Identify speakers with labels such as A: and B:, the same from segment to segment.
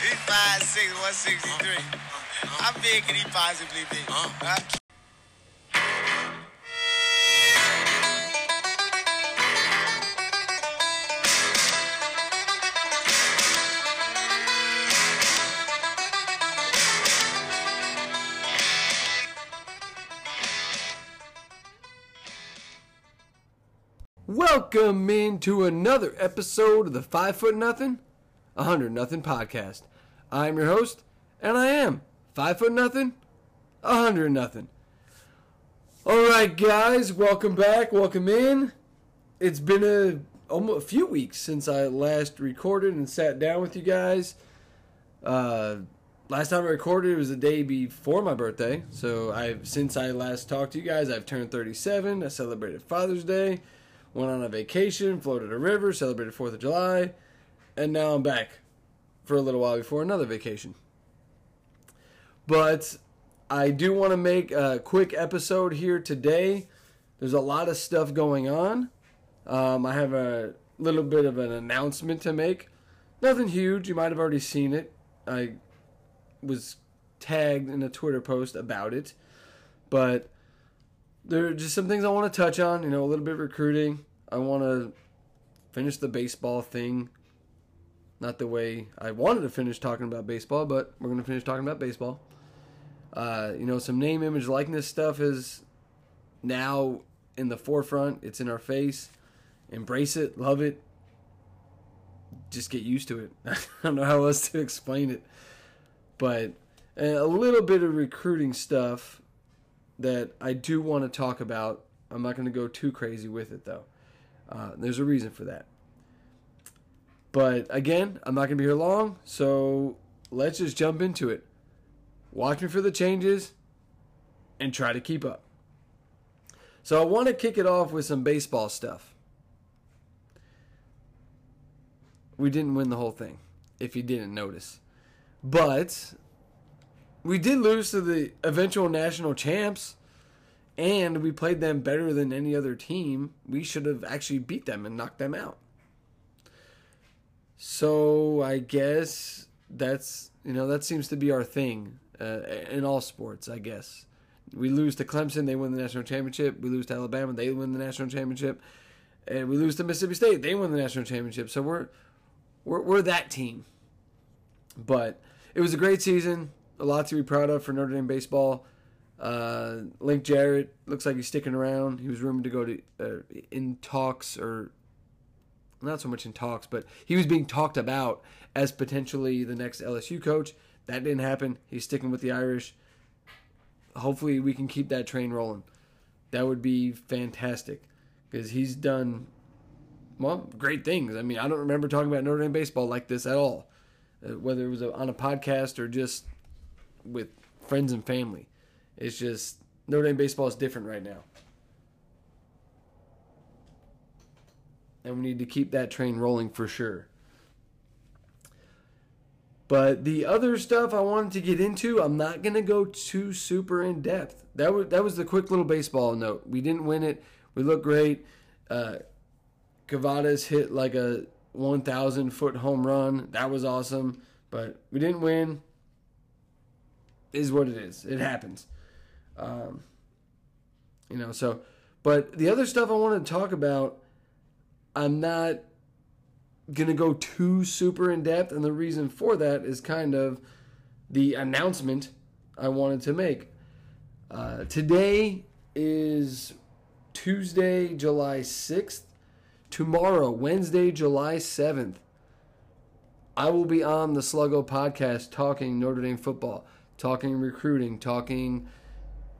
A: He's 5'6", 163. How big can he possibly be? Huh?
B: Welcome into another episode of the Five Foot Nothing, a Hundred Nothing podcast. I'm your host, and I am Five Foot Nothing, a Hundred Nothing. All right, guys, welcome back, welcome in. It's been a almost a few weeks since I last recorded and sat down with you guys. Uh, last time I recorded was the day before my birthday, so I've since I last talked to you guys, I've turned 37. I celebrated Father's Day went on a vacation, floated a river, celebrated 4th of July, and now I'm back for a little while before another vacation. But I do want to make a quick episode here today. There's a lot of stuff going on. Um, I have a little bit of an announcement to make. Nothing huge. You might have already seen it. I was tagged in a Twitter post about it. But there are just some things I want to touch on. You know, a little bit of recruiting. I want to finish the baseball thing. Not the way I wanted to finish talking about baseball, but we're going to finish talking about baseball. Uh, you know, some name, image, likeness stuff is now in the forefront. It's in our face. Embrace it, love it. Just get used to it. I don't know how else to explain it. But a little bit of recruiting stuff that I do want to talk about. I'm not going to go too crazy with it though. Uh, there's a reason for that. But again, I'm not going to be here long, so let's just jump into it. Watch me for the changes and try to keep up. So I want to kick it off with some baseball stuff. We didn't win the whole thing, if you didn't notice. But we did lose to the eventual national champs and we played them better than any other team, we should have actually beat them and knocked them out. So I guess that's you know that seems to be our thing uh, in all sports. I guess we lose to Clemson, they win the national championship. We lose to Alabama, they win the national championship, and we lose to Mississippi State, they win the national championship. So we're we're, we're that team. But it was a great season, a lot to be proud of for Notre Dame baseball. Uh, Link Jarrett looks like he's sticking around. He was rumored to go to uh, in talks or not so much in talks, but he was being talked about as potentially the next LSU coach. That didn't happen. He's sticking with the Irish. Hopefully, we can keep that train rolling. That would be fantastic because he's done well great things. I mean, I don't remember talking about Notre Dame baseball like this at all, uh, whether it was on a podcast or just with friends and family. It's just Notre Dame baseball is different right now. And we need to keep that train rolling for sure. But the other stuff I wanted to get into, I'm not going to go too super in depth. That was that was the quick little baseball note. We didn't win it. We look great. Uh, Kavadas hit like a 1,000 foot home run. That was awesome. But we didn't win. Is what it is. It happens. Um, you know, so, but the other stuff I want to talk about, I'm not going to go too super in depth. And the reason for that is kind of the announcement I wanted to make. Uh, today is Tuesday, July 6th. Tomorrow, Wednesday, July 7th, I will be on the Sluggo podcast talking Notre Dame football, talking recruiting, talking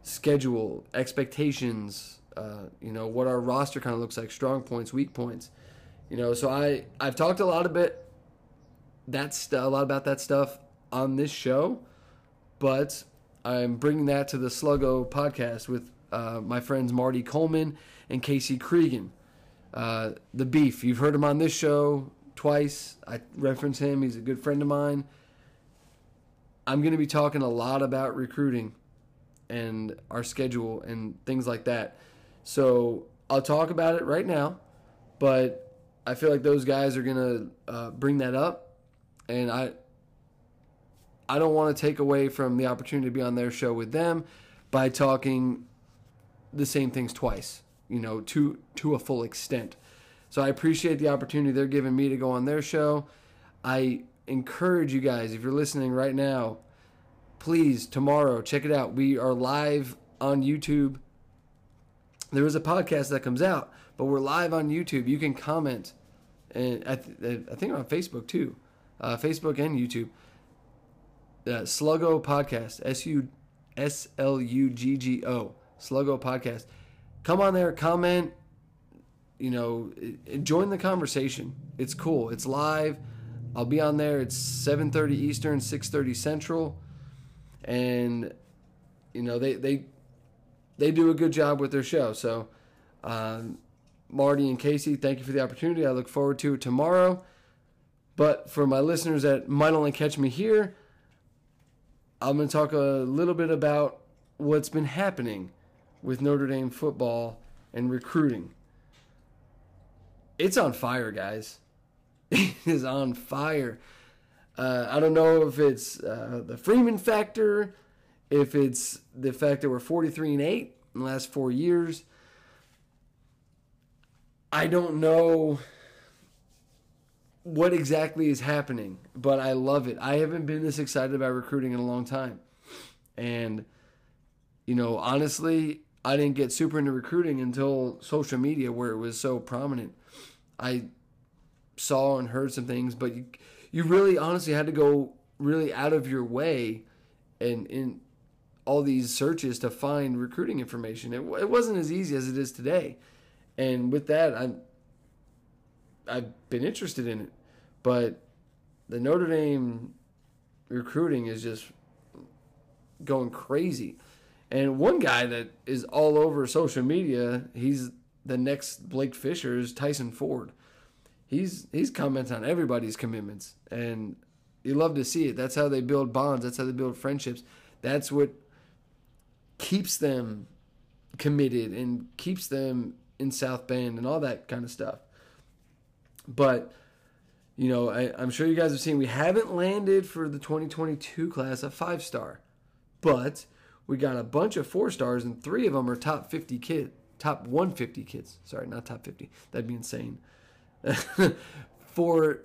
B: schedule, expectations, uh, you know, what our roster kind of looks like, strong points, weak points. You know, so I I've talked a lot of bit that's a lot about that stuff on this show, but I'm bringing that to the Sluggo podcast with uh, my friends Marty Coleman and Casey Cregan. Uh, the Beef, you've heard him on this show twice. I reference him. He's a good friend of mine. I'm going to be talking a lot about recruiting and our schedule and things like that. So I'll talk about it right now, but I feel like those guys are gonna uh, bring that up, and I I don't want to take away from the opportunity to be on their show with them by talking the same things twice, you know, to to a full extent. So I appreciate the opportunity they're giving me to go on their show. I encourage you guys, if you're listening right now, please tomorrow check it out. We are live on YouTube. There is a podcast that comes out, but we're live on YouTube. You can comment, and I, th- I think on Facebook too, uh, Facebook and YouTube. Uh, Sluggo Podcast, S U S L U G G O, Sluggo Podcast. Come on there, comment. You know, join the conversation. It's cool. It's live. I'll be on there. It's 7:30 Eastern, 6:30 Central, and you know they they they do a good job with their show. So, um, Marty and Casey, thank you for the opportunity. I look forward to it tomorrow. But for my listeners that might only catch me here, I'm going to talk a little bit about what's been happening with Notre Dame football and recruiting. It's on fire, guys. It is on fire. Uh, I don't know if it's uh, the Freeman factor, if it's the fact that we're 43 and 8 in the last four years. I don't know what exactly is happening, but I love it. I haven't been this excited about recruiting in a long time. And, you know, honestly, I didn't get super into recruiting until social media where it was so prominent. I saw and heard some things, but you, you really honestly had to go really out of your way and in all these searches to find recruiting information. It, it wasn't as easy as it is today. And with that, I'm I've been interested in it, but the Notre Dame recruiting is just going crazy. And one guy that is all over social media, he's the next Blake Fisher is Tyson Ford. He's he's commenting on everybody's commitments, and you love to see it. That's how they build bonds. That's how they build friendships. That's what keeps them committed and keeps them in South Bend and all that kind of stuff. But you know, I, am sure you guys have seen we haven't landed for the 2022 class a five star, but we got a bunch of four stars, and three of them are top 50 kids, top 150 kids. Sorry, not top 50. That'd be insane. four,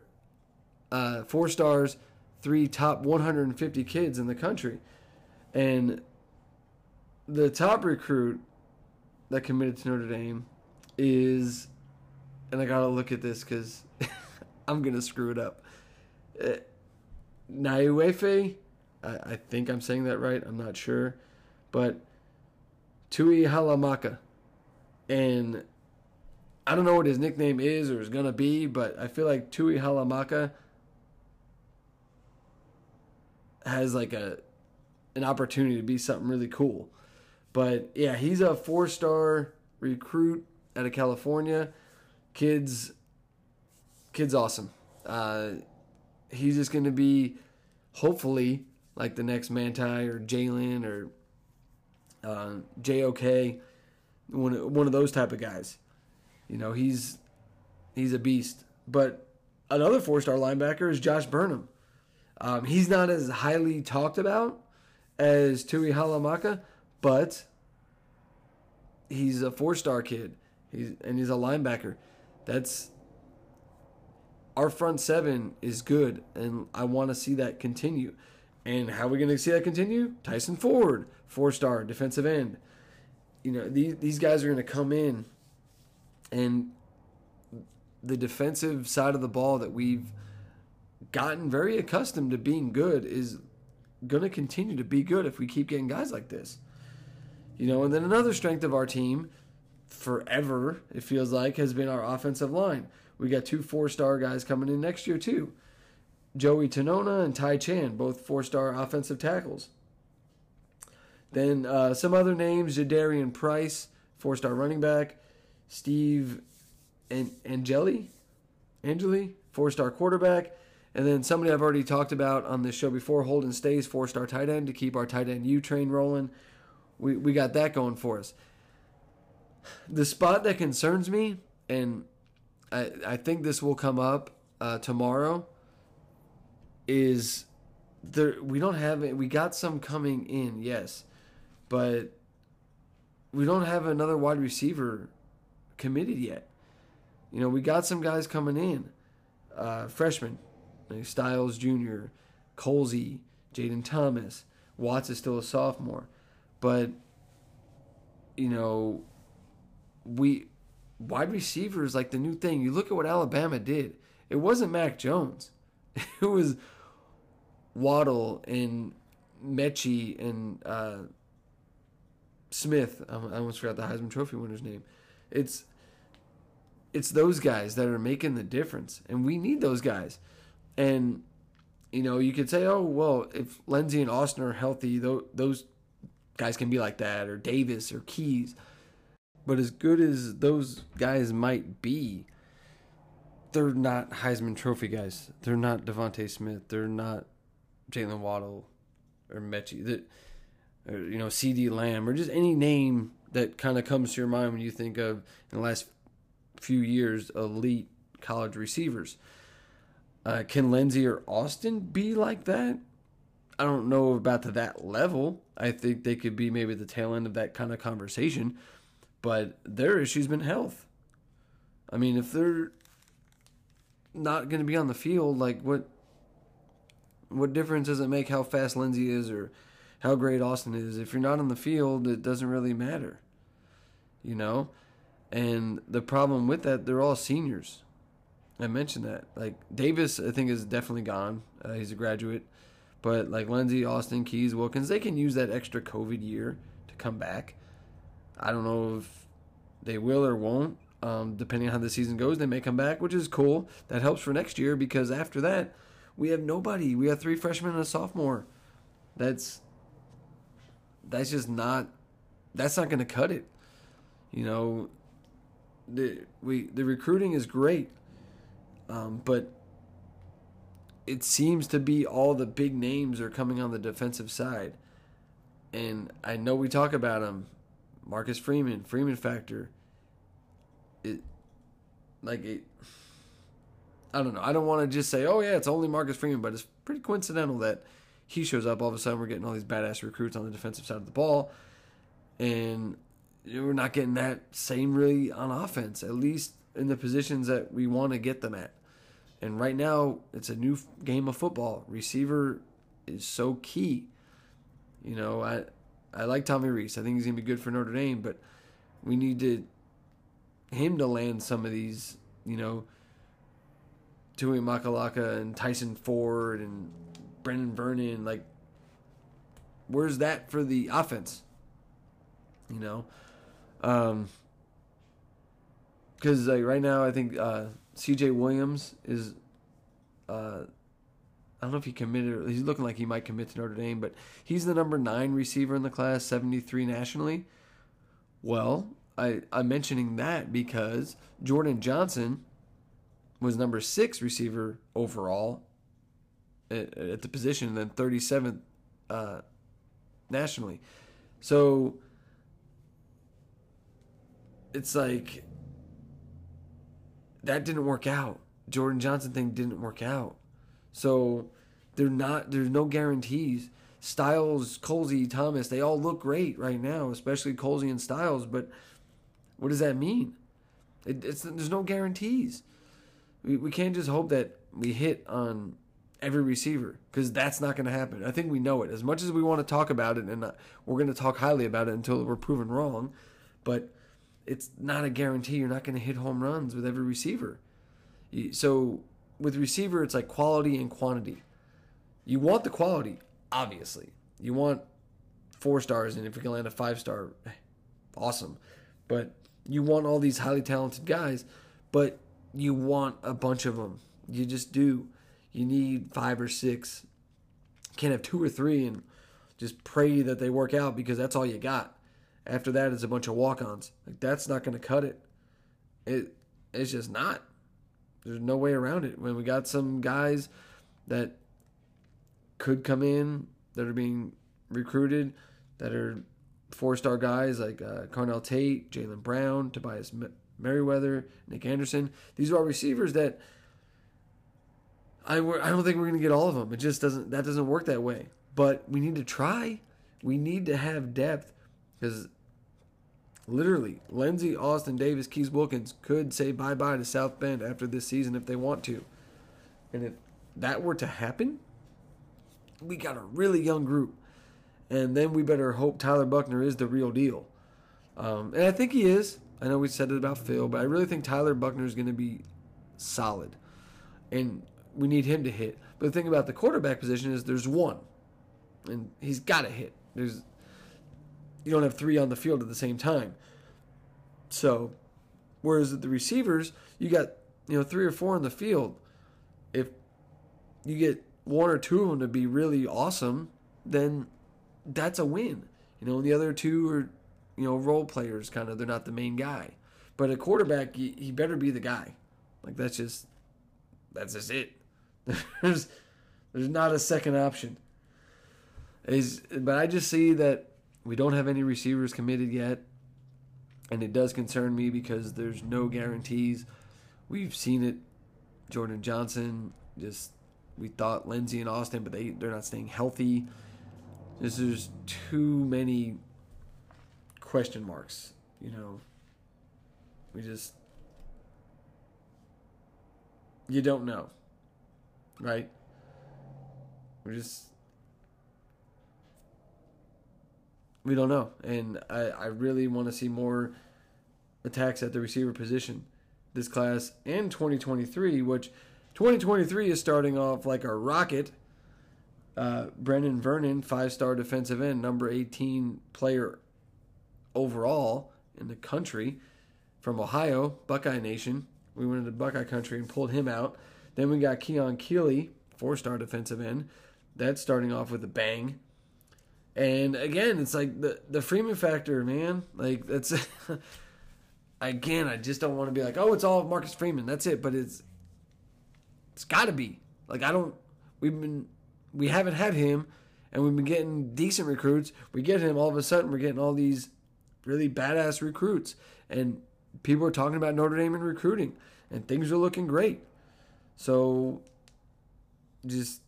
B: uh, four stars, three top 150 kids in the country, and the top recruit that committed to Notre Dame is and I gotta look at this because I'm gonna screw it up. Uh, I, I think I'm saying that right. I'm not sure, but Tuihalamaka, and I don't know what his nickname is or is gonna be, but I feel like Tuihalamaka has like a an opportunity to be something really cool. But yeah, he's a four star recruit out of California kid's kid's awesome. Uh, he's just going to be hopefully like the next Manti or Jalen or uh, JOK, one one of those type of guys. You know, he's he's a beast. But another four star linebacker is Josh Burnham. Um, he's not as highly talked about as Tuihalamaka, but he's a four star kid. He's and he's a linebacker that's our front seven is good, and I want to see that continue. And how are we going to see that continue? Tyson Ford, four star defensive end. You know, these, these guys are going to come in, and the defensive side of the ball that we've gotten very accustomed to being good is going to continue to be good if we keep getting guys like this. You know, and then another strength of our team forever, it feels like, has been our offensive line. We got two four star guys coming in next year, too. Joey Tanona and Ty Chan, both four star offensive tackles. Then uh, some other names Jadarian Price, four star running back. Steve and Angeli, Angeli, four star quarterback. And then somebody I've already talked about on this show before, Holden Staes, four star tight end to keep our tight end U train rolling. We, we got that going for us the spot that concerns me, and I, I think this will come up uh, tomorrow, is there we don't have it. We got some coming in, yes, but we don't have another wide receiver committed yet. You know, we got some guys coming in, uh, freshmen, like Styles Jr., Colzie, Jayden Thomas. Watts is still a sophomore, but you know, we wide receivers like the new thing. You look at what Alabama did. It wasn't Mac Jones. It was Waddle and Metchie and uh, Smith. I almost forgot the Heisman Trophy winner's name. It's it's those guys that are making the difference, and we need those guys. And you know, you could say, oh well, if Lenzy and Austin are healthy, those guys can be like that, or Davis or Keys. But as good as those guys might be, they're not Heisman Trophy guys. They're not DeVonta Smith. They're not Jalen Waddle or Metchie. That you know CeeDee Lamb or just any name that kind of comes to your mind when you think of in the last few years elite college receivers. Uh, can Lenzy or Austin be like that? I don't know about to that level. I think they could be maybe the tail end of that kind of conversation, but their issue's been health. I mean, if they're not going to be on the field, like what what difference does it make how fast Lenzy is or how great Austin is? If you're not on the field, it doesn't really matter. You know? And the problem with that, they're all seniors. I mentioned that. Like Davis, I think is definitely gone. Uh, he's a graduate, but like Lenzy, Austin, Keys, Wilkins, they can use that extra COVID year to come back. I don't know if they will or won't. Um, depending on how the season goes, they may come back, which is cool. That helps for next year because after that, we have nobody. We have three freshmen and a sophomore. That's that's just not that's not going to cut it. You know, the we the recruiting is great, um, but it seems to be all the big names are coming on the defensive side, and I know we talk about them, Marcus Freeman, Freeman factor, it like it I don't know. I don't want to just say, oh yeah, it's only Marcus Freeman, but it's pretty coincidental that he shows up all of a sudden. We're getting all these badass recruits on the defensive side of the ball, and we're not getting that same really on offense. At least in the positions that we want to get them at. And right now, it's a new game of football. Receiver is so key. You know, I I like Tommy Rees. I think he's gonna be good for Notre Dame, but we need to him to land some of these, you know, Tuihalamaka and Tyson Ford and Brenan Vernon. Like, where's that for the offense? You know, um, because like right now, I think uh, C.J. Williams is. Uh, I don't know if he committed. He's looking like he might commit to Notre Dame, but he's the number nine receiver in the class, seventy three nationally. Well, I, I'm mentioning that because Jordan Johnson was number six receiver overall at, at the position, and then 37th uh, nationally. So it's like that didn't work out. Jordan Johnson thing didn't work out. So they're not. There's no guarantees. Styles, Colzie, Thomas, they all look great right now, especially Colzie and Styles, but what does that mean? It, there's no guarantees. We, we can't just hope that we hit on every receiver because that's not going to happen. I think we know it. As much as we want to talk about it, and uh, we're going to talk highly about it until we're proven wrong, but it's not a guarantee you're not going to hit home runs with every receiver. So with receiver, it's like quality and quantity. You want the quality, obviously. You want four stars, and if you can land a five star, eh, awesome. But you want all these highly talented guys, but you want a bunch of them. You just do. You need five or six. Can't have two or three and just pray that they work out because that's all you got. After that, it's a bunch of walk-ons. Like that's not going to cut it. It it's just not. There's no way around it. When we got some guys that could come in that are being recruited that are four-star guys like uh, Carnell Tate, Jalen Brown, Tobias Merriweather, Nick Anderson. These are all receivers that I, I don't think we're going to get all of them. It just doesn't that doesn't work that way. But we need to try. We need to have depth because literally Lenzy, Austin, Davis, Keys, Wilkins could say bye bye to South Bend after this season if they want to. And if that were to happen, we got a really young group. And then we better hope Tyler Buchner is the real deal. Um, and I think he is. I know we said it about Phil, but I really think Tyler Buchner is going to be solid. And we need him to hit. But the thing about the quarterback position is there's one. And he's got to hit. There's you don't have three on the field at the same time. So, whereas the receivers, you got you know three or four in the field. If you get one or two of them to be really awesome, then that's a win. You know, the other two are you know role players, kind of. They're not the main guy. But a quarterback, he, he better be the guy. Like that's just that's just it. There's there's not a second option. Is but I just see that we don't have any receivers committed yet. And it does concern me because there's no guarantees. We've seen it. Jordan Johnson, just we thought Lenzy and Austin, but they, they're not staying healthy. Just there's too many question marks, you know. We just you don't know. Right? We just we don't know. And I, I really want to see more attacks at the receiver position this class and 2023, which 2023 is starting off like a rocket. Uh, Brenan Vernon, five star defensive end, number 18 player overall in the country from Ohio, Buckeye Nation. We went into Buckeye country and pulled him out. Then we got Keon Keeley, four star defensive end. That's starting off with a bang. And again, it's like the the Freeman factor, man. Like that's again, I just don't want to be like, oh, it's all Marcus Freeman. That's it. But it's it's got to be like I don't. We've been we haven't had him, and we've been getting decent recruits. We get him all of a sudden. We're getting all these really badass recruits, and people are talking about Notre Dame and recruiting, and things are looking great. So just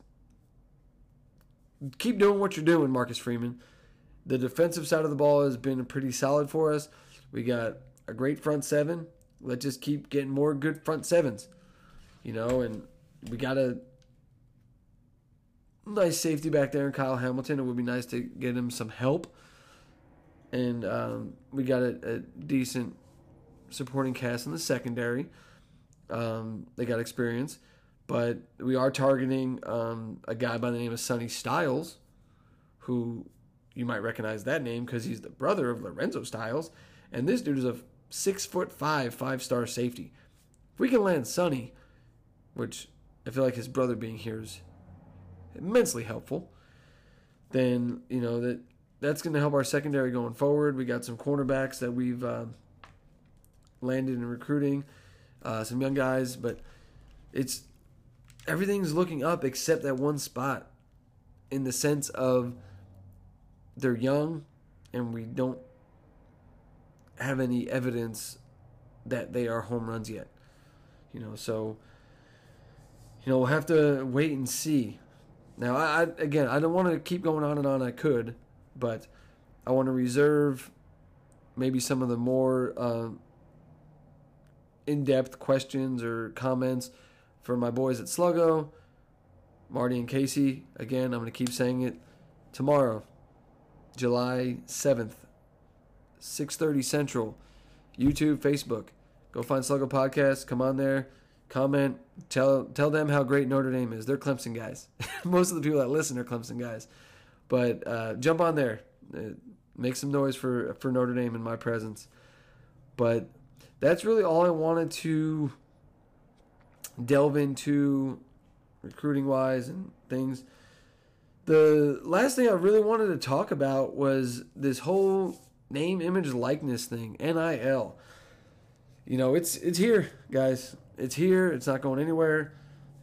B: keep doing what you're doing, Marcus Freeman. The defensive side of the ball has been pretty solid for us. We got a great front seven. Let's just keep getting more good front sevens, you know, and we got a nice safety back there in Kyle Hamilton. It would be nice to get him some help. And um, we got a, a, decent supporting cast in the secondary. Um, they got experience. But we are targeting um, a guy by the name of Sonny Styles, who you might recognize that name because he's the brother of Lorenzo Styles. And this dude is a six foot five, five star safety. If we can land Sonny, which I feel like his brother being here is immensely helpful, then you know that that's going to help our secondary going forward. We got some cornerbacks that we've uh, landed in recruiting, uh, some young guys, but it's everything's looking up except that one spot in the sense of they're young and we don't have any evidence that they are home runs yet. You know, so you know, we'll have to wait and see. Now, I, I again, I don't want to keep going on and on. I could, but I want to reserve maybe some of the more uh, in-depth questions or comments for my boys at Sluggo, Marty and Casey. Again, I'm going to keep saying it. Tomorrow, July 7th, 6:30 Central, YouTube, Facebook. Go find Sluggo Podcast. Come on there, comment, tell tell them how great Notre Dame is. They're Clemson guys. Most of the people that listen are Clemson guys. But uh, jump on there, uh, make some noise for for Notre Dame in my presence. But that's really all I wanted to delve into recruiting wise and things. The last thing I really wanted to talk about was this whole name, image, likeness thing, NIL. You know, it's it's here, guys. It's here. It's not going anywhere,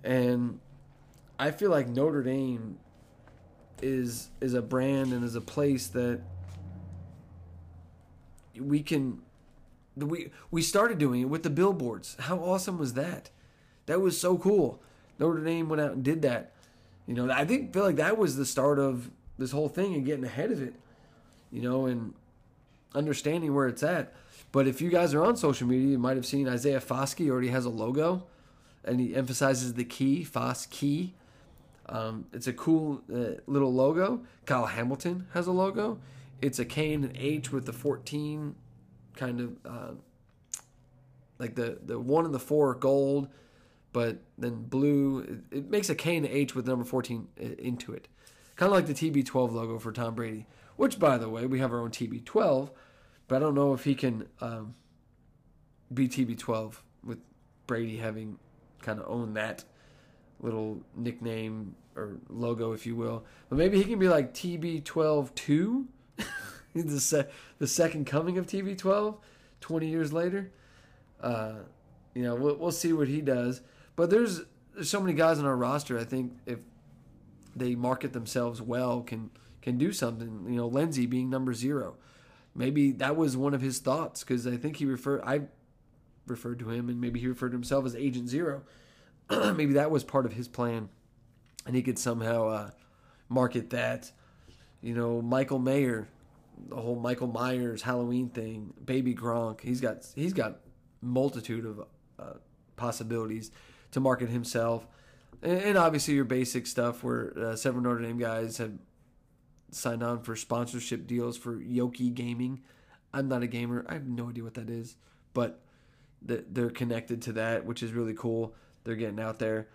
B: and I feel like Notre Dame is is a brand and is a place that we can we we started doing it with the billboards. How awesome was that? That was so cool. Notre Dame went out and did that. You know, I think feel like that was the start of this whole thing and getting ahead of it. You know, and understanding where it's at. But if you guys are on social media, you might have seen Isaiah Foskey already has a logo, and he emphasizes the key, Foss key. Um, it's a cool uh, little logo. Kyle Hamilton has a logo. It's a K and an H with the 14 kind of uh, like the, the one and the four gold, but then blue. It, makes a K and an H with number 14 uh, into it. Kind of like the TB12 logo for Tom Brady, which, by the way, we have our own TB12, but I don't know if he can um, be TB12 with Brady having kind of owned that little nickname or logo, if you will. But maybe he can be like TB12 2, the, se- the second coming of TB12, 20 years later. Uh, you know, we'll, we'll see what he does. But there's, there's so many guys on our roster. I think if they market themselves well, can can do something. You know, Lenzy being number zero, maybe that was one of his thoughts because I think he referred I referred to him and maybe he referred to himself as Agent Zero. maybe that was part of his plan, and he could somehow uh, market that. You know, Michael Mayer, the whole Michael Myers Halloween thing, Baby Gronk. He's got he's got multitude of uh, possibilities to market himself, and, obviously your basic stuff where uh, several Notre Dame guys have signed on for sponsorship deals for Yoki Gaming. I'm not a gamer. I have no idea what that is, but they're connected to that, which is really cool. They're getting out there,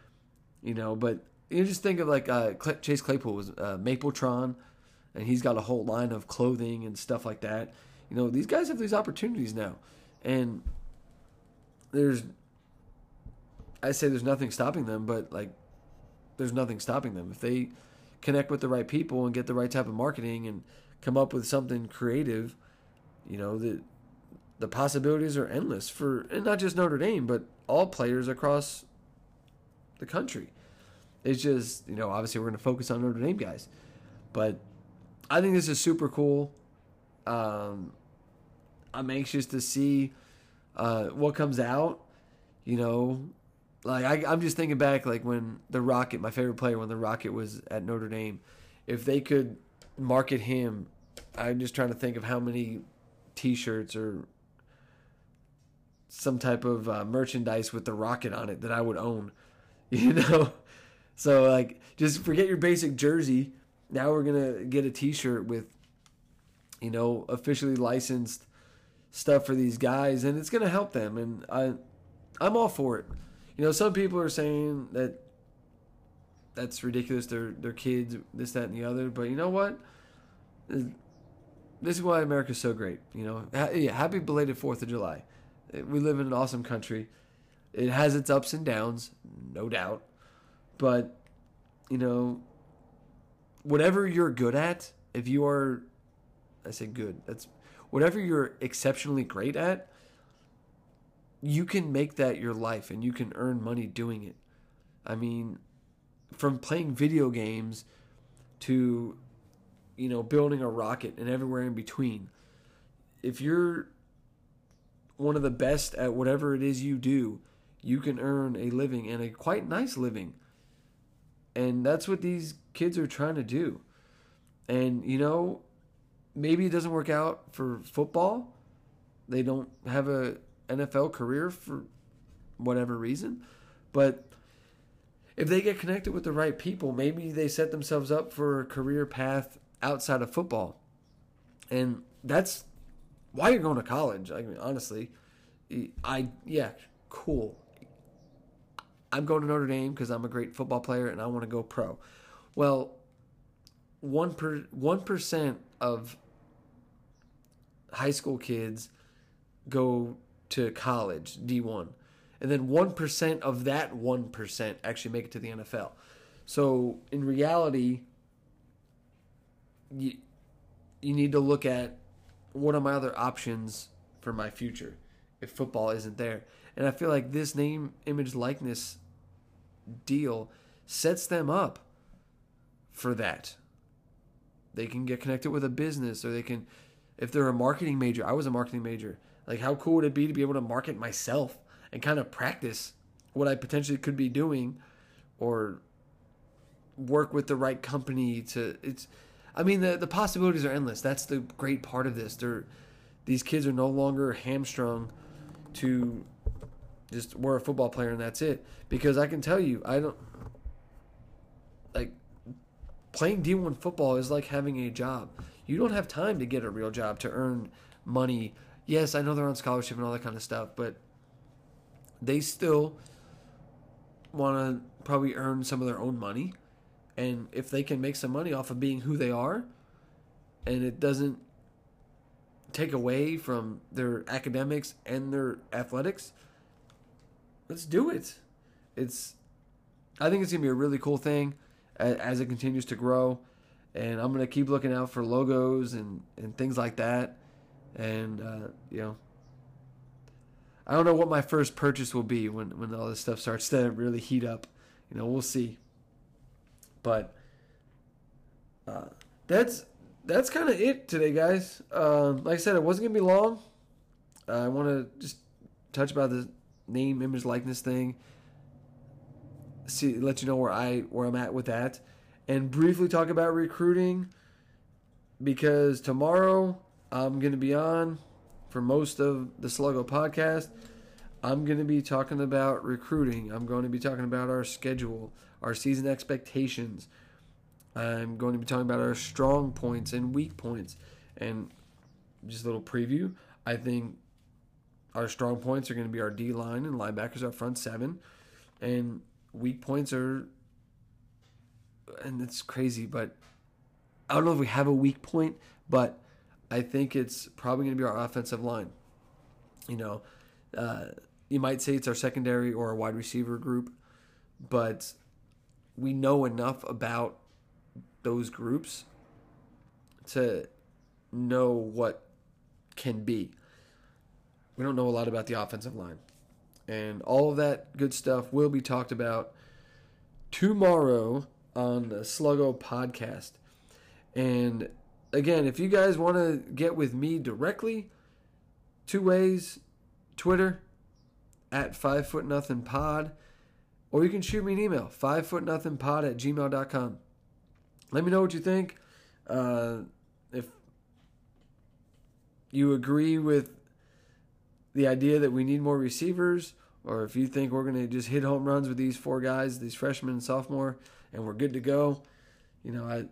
B: you know. But you just think of like uh, Chase Claypool was uh, Mapletron, and he's got a whole line of clothing and stuff like that. You know, these guys have these opportunities now, and there's I say there's nothing stopping them, but like there's nothing stopping them if they connect with the right people and get the right type of marketing and come up with something creative. You know the the possibilities are endless for and not just Notre Dame, but all players across the country. It's just you know obviously we're going to focus on Notre Dame guys, but I think this is super cool. Um, I'm anxious to see uh, what comes out. You know, like I, I'm just thinking back, like when the Rocket, my favorite player, when the Rocket was at Notre Dame, if they could market him, I'm just trying to think of how many T-shirts or some type of uh, merchandise with the Rocket on it that I would own. You know, so like just forget your basic jersey. Now we're gonna get a T-shirt with, you know, officially licensed stuff for these guys, and it's gonna help them. And I, I'm all for it. You know, some people are saying that that's ridiculous. They're they're kids, this, that, and the other. But you know what? This is why America's so great. You know, happy belated Fourth of July. Eh, we live in an awesome country. It has its ups and downs, no doubt. But you know, whatever you're good at, if you are, I say good. That's whatever you're exceptionally great at you can make that your life and you can earn money doing it. I mean, from playing video games to you know building a rocket and everywhere in between. If you're one of the best at whatever it is you do, you can earn a living and a quite nice living. And that's what these kids are trying to do. And you know, maybe it doesn't work out for football. They don't have a NFL career for whatever reason. But if they get connected with the right people, maybe they set themselves up for a career path outside of football. And that's why you're going to college. I mean, honestly, I, yeah, cool. I'm going to Notre Dame because I'm a great football player and I want to go pro. Well, one per one percent of high school kids go to college, D1. And then 1% of that 1% actually make it to the NFL. So in reality, you, you need to look at what are my other options for my future if football isn't there. And I feel like this name, image, likeness deal sets them up for that. They can get connected with a business or they can, if they're a marketing major, I was a marketing major like, how cool would it be to be able to market myself and kind of practice what I potentially could be doing or work with the right company to it's I mean the the possibilities are endless. That's the great part of this. They're these kids are no longer hamstrung to just we're a football player and that's it. Because I can tell you, I don't like playing D1 football is like having a job. You don't have time to get a real job to earn money. Yes, I know they're on scholarship and all that kind of stuff, but they still want to probably earn some of their own money. And if they can make some money off of being who they are, and it doesn't take away from their academics and their athletics, let's do it. It's, I think it's gonna be a really cool thing as it continues to grow, and I'm gonna keep looking out for logos and and things like that, and uh, you know. I don't know what my first purchase will be when, when all this stuff starts to really heat up. You know, we'll see. But uh, that's that's kind of it today, guys. Uh, like I said, it wasn't gonna be long. I want to just touch about the name, image, likeness thing. See, let you know where I where I'm at with that, and briefly talk about recruiting because tomorrow I'm gonna be on for most of the Sluggo podcast. I'm going to be talking about recruiting. I'm going to be talking about our schedule, our season expectations. I'm going to be talking about our strong points and weak points. And just a little preview. I think our strong points are going to be our D line and linebackers, our front seven. And weak points are, and it's crazy, but I don't know if we have a weak point, but I think it's probably going to be our offensive line. You know, uh, you might say it's our secondary or our wide receiver group, but we know enough about those groups to know what can be. We don't know a lot about the offensive line. And all of that good stuff will be talked about tomorrow on the Sluggo podcast. And again, if you guys want to get with me directly, two ways Twitter at five foot nothing pod, or you can shoot me an email, five foot nothing pod at gmail.com. Let me know what you think. Uh, if you agree with the idea that we need more receivers, or if you think we're going to just hit home runs with these four guys, these freshmen and sophomore, and we're good to go, you know, I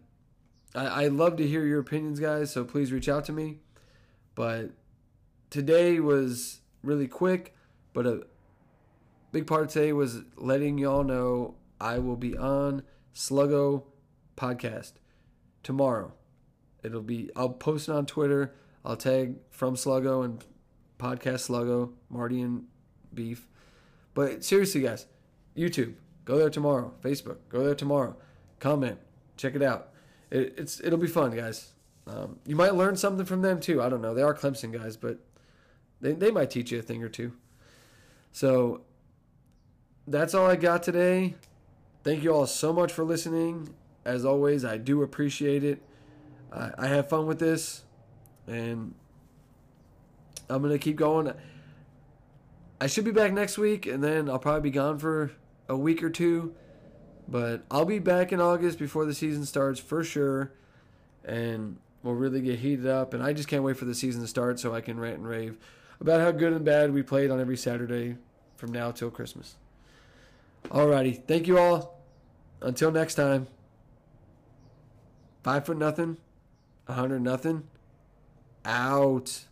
B: I, I love to hear your opinions, guys. So please reach out to me. But today was really quick, but a big part today was letting y'all know I will be on Sluggo podcast tomorrow. It'll be I'll post it on Twitter. I'll tag from Sluggo and podcast Sluggo, Marty and Beef. But seriously, guys, YouTube, go there tomorrow. Facebook, go there tomorrow. Comment, check it out. It, it's it'll be fun, guys. Um, you might learn something from them too. I don't know. They are Clemson guys, but they they might teach you a thing or two. So that's all I got today. Thank you all so much for listening. As always, I do appreciate it. I, I have fun with this, and I'm gonna keep going. I should be back next week, and then I'll probably be gone for a week or two. But I'll be back in August before the season starts for sure, and we'll really get heated up. And I just can't wait for the season to start so I can rant and rave about how good and bad we played on every Saturday from now till Christmas. Alrighty, thank you all. Until next time. Five foot nothing, a hundred nothing. Out.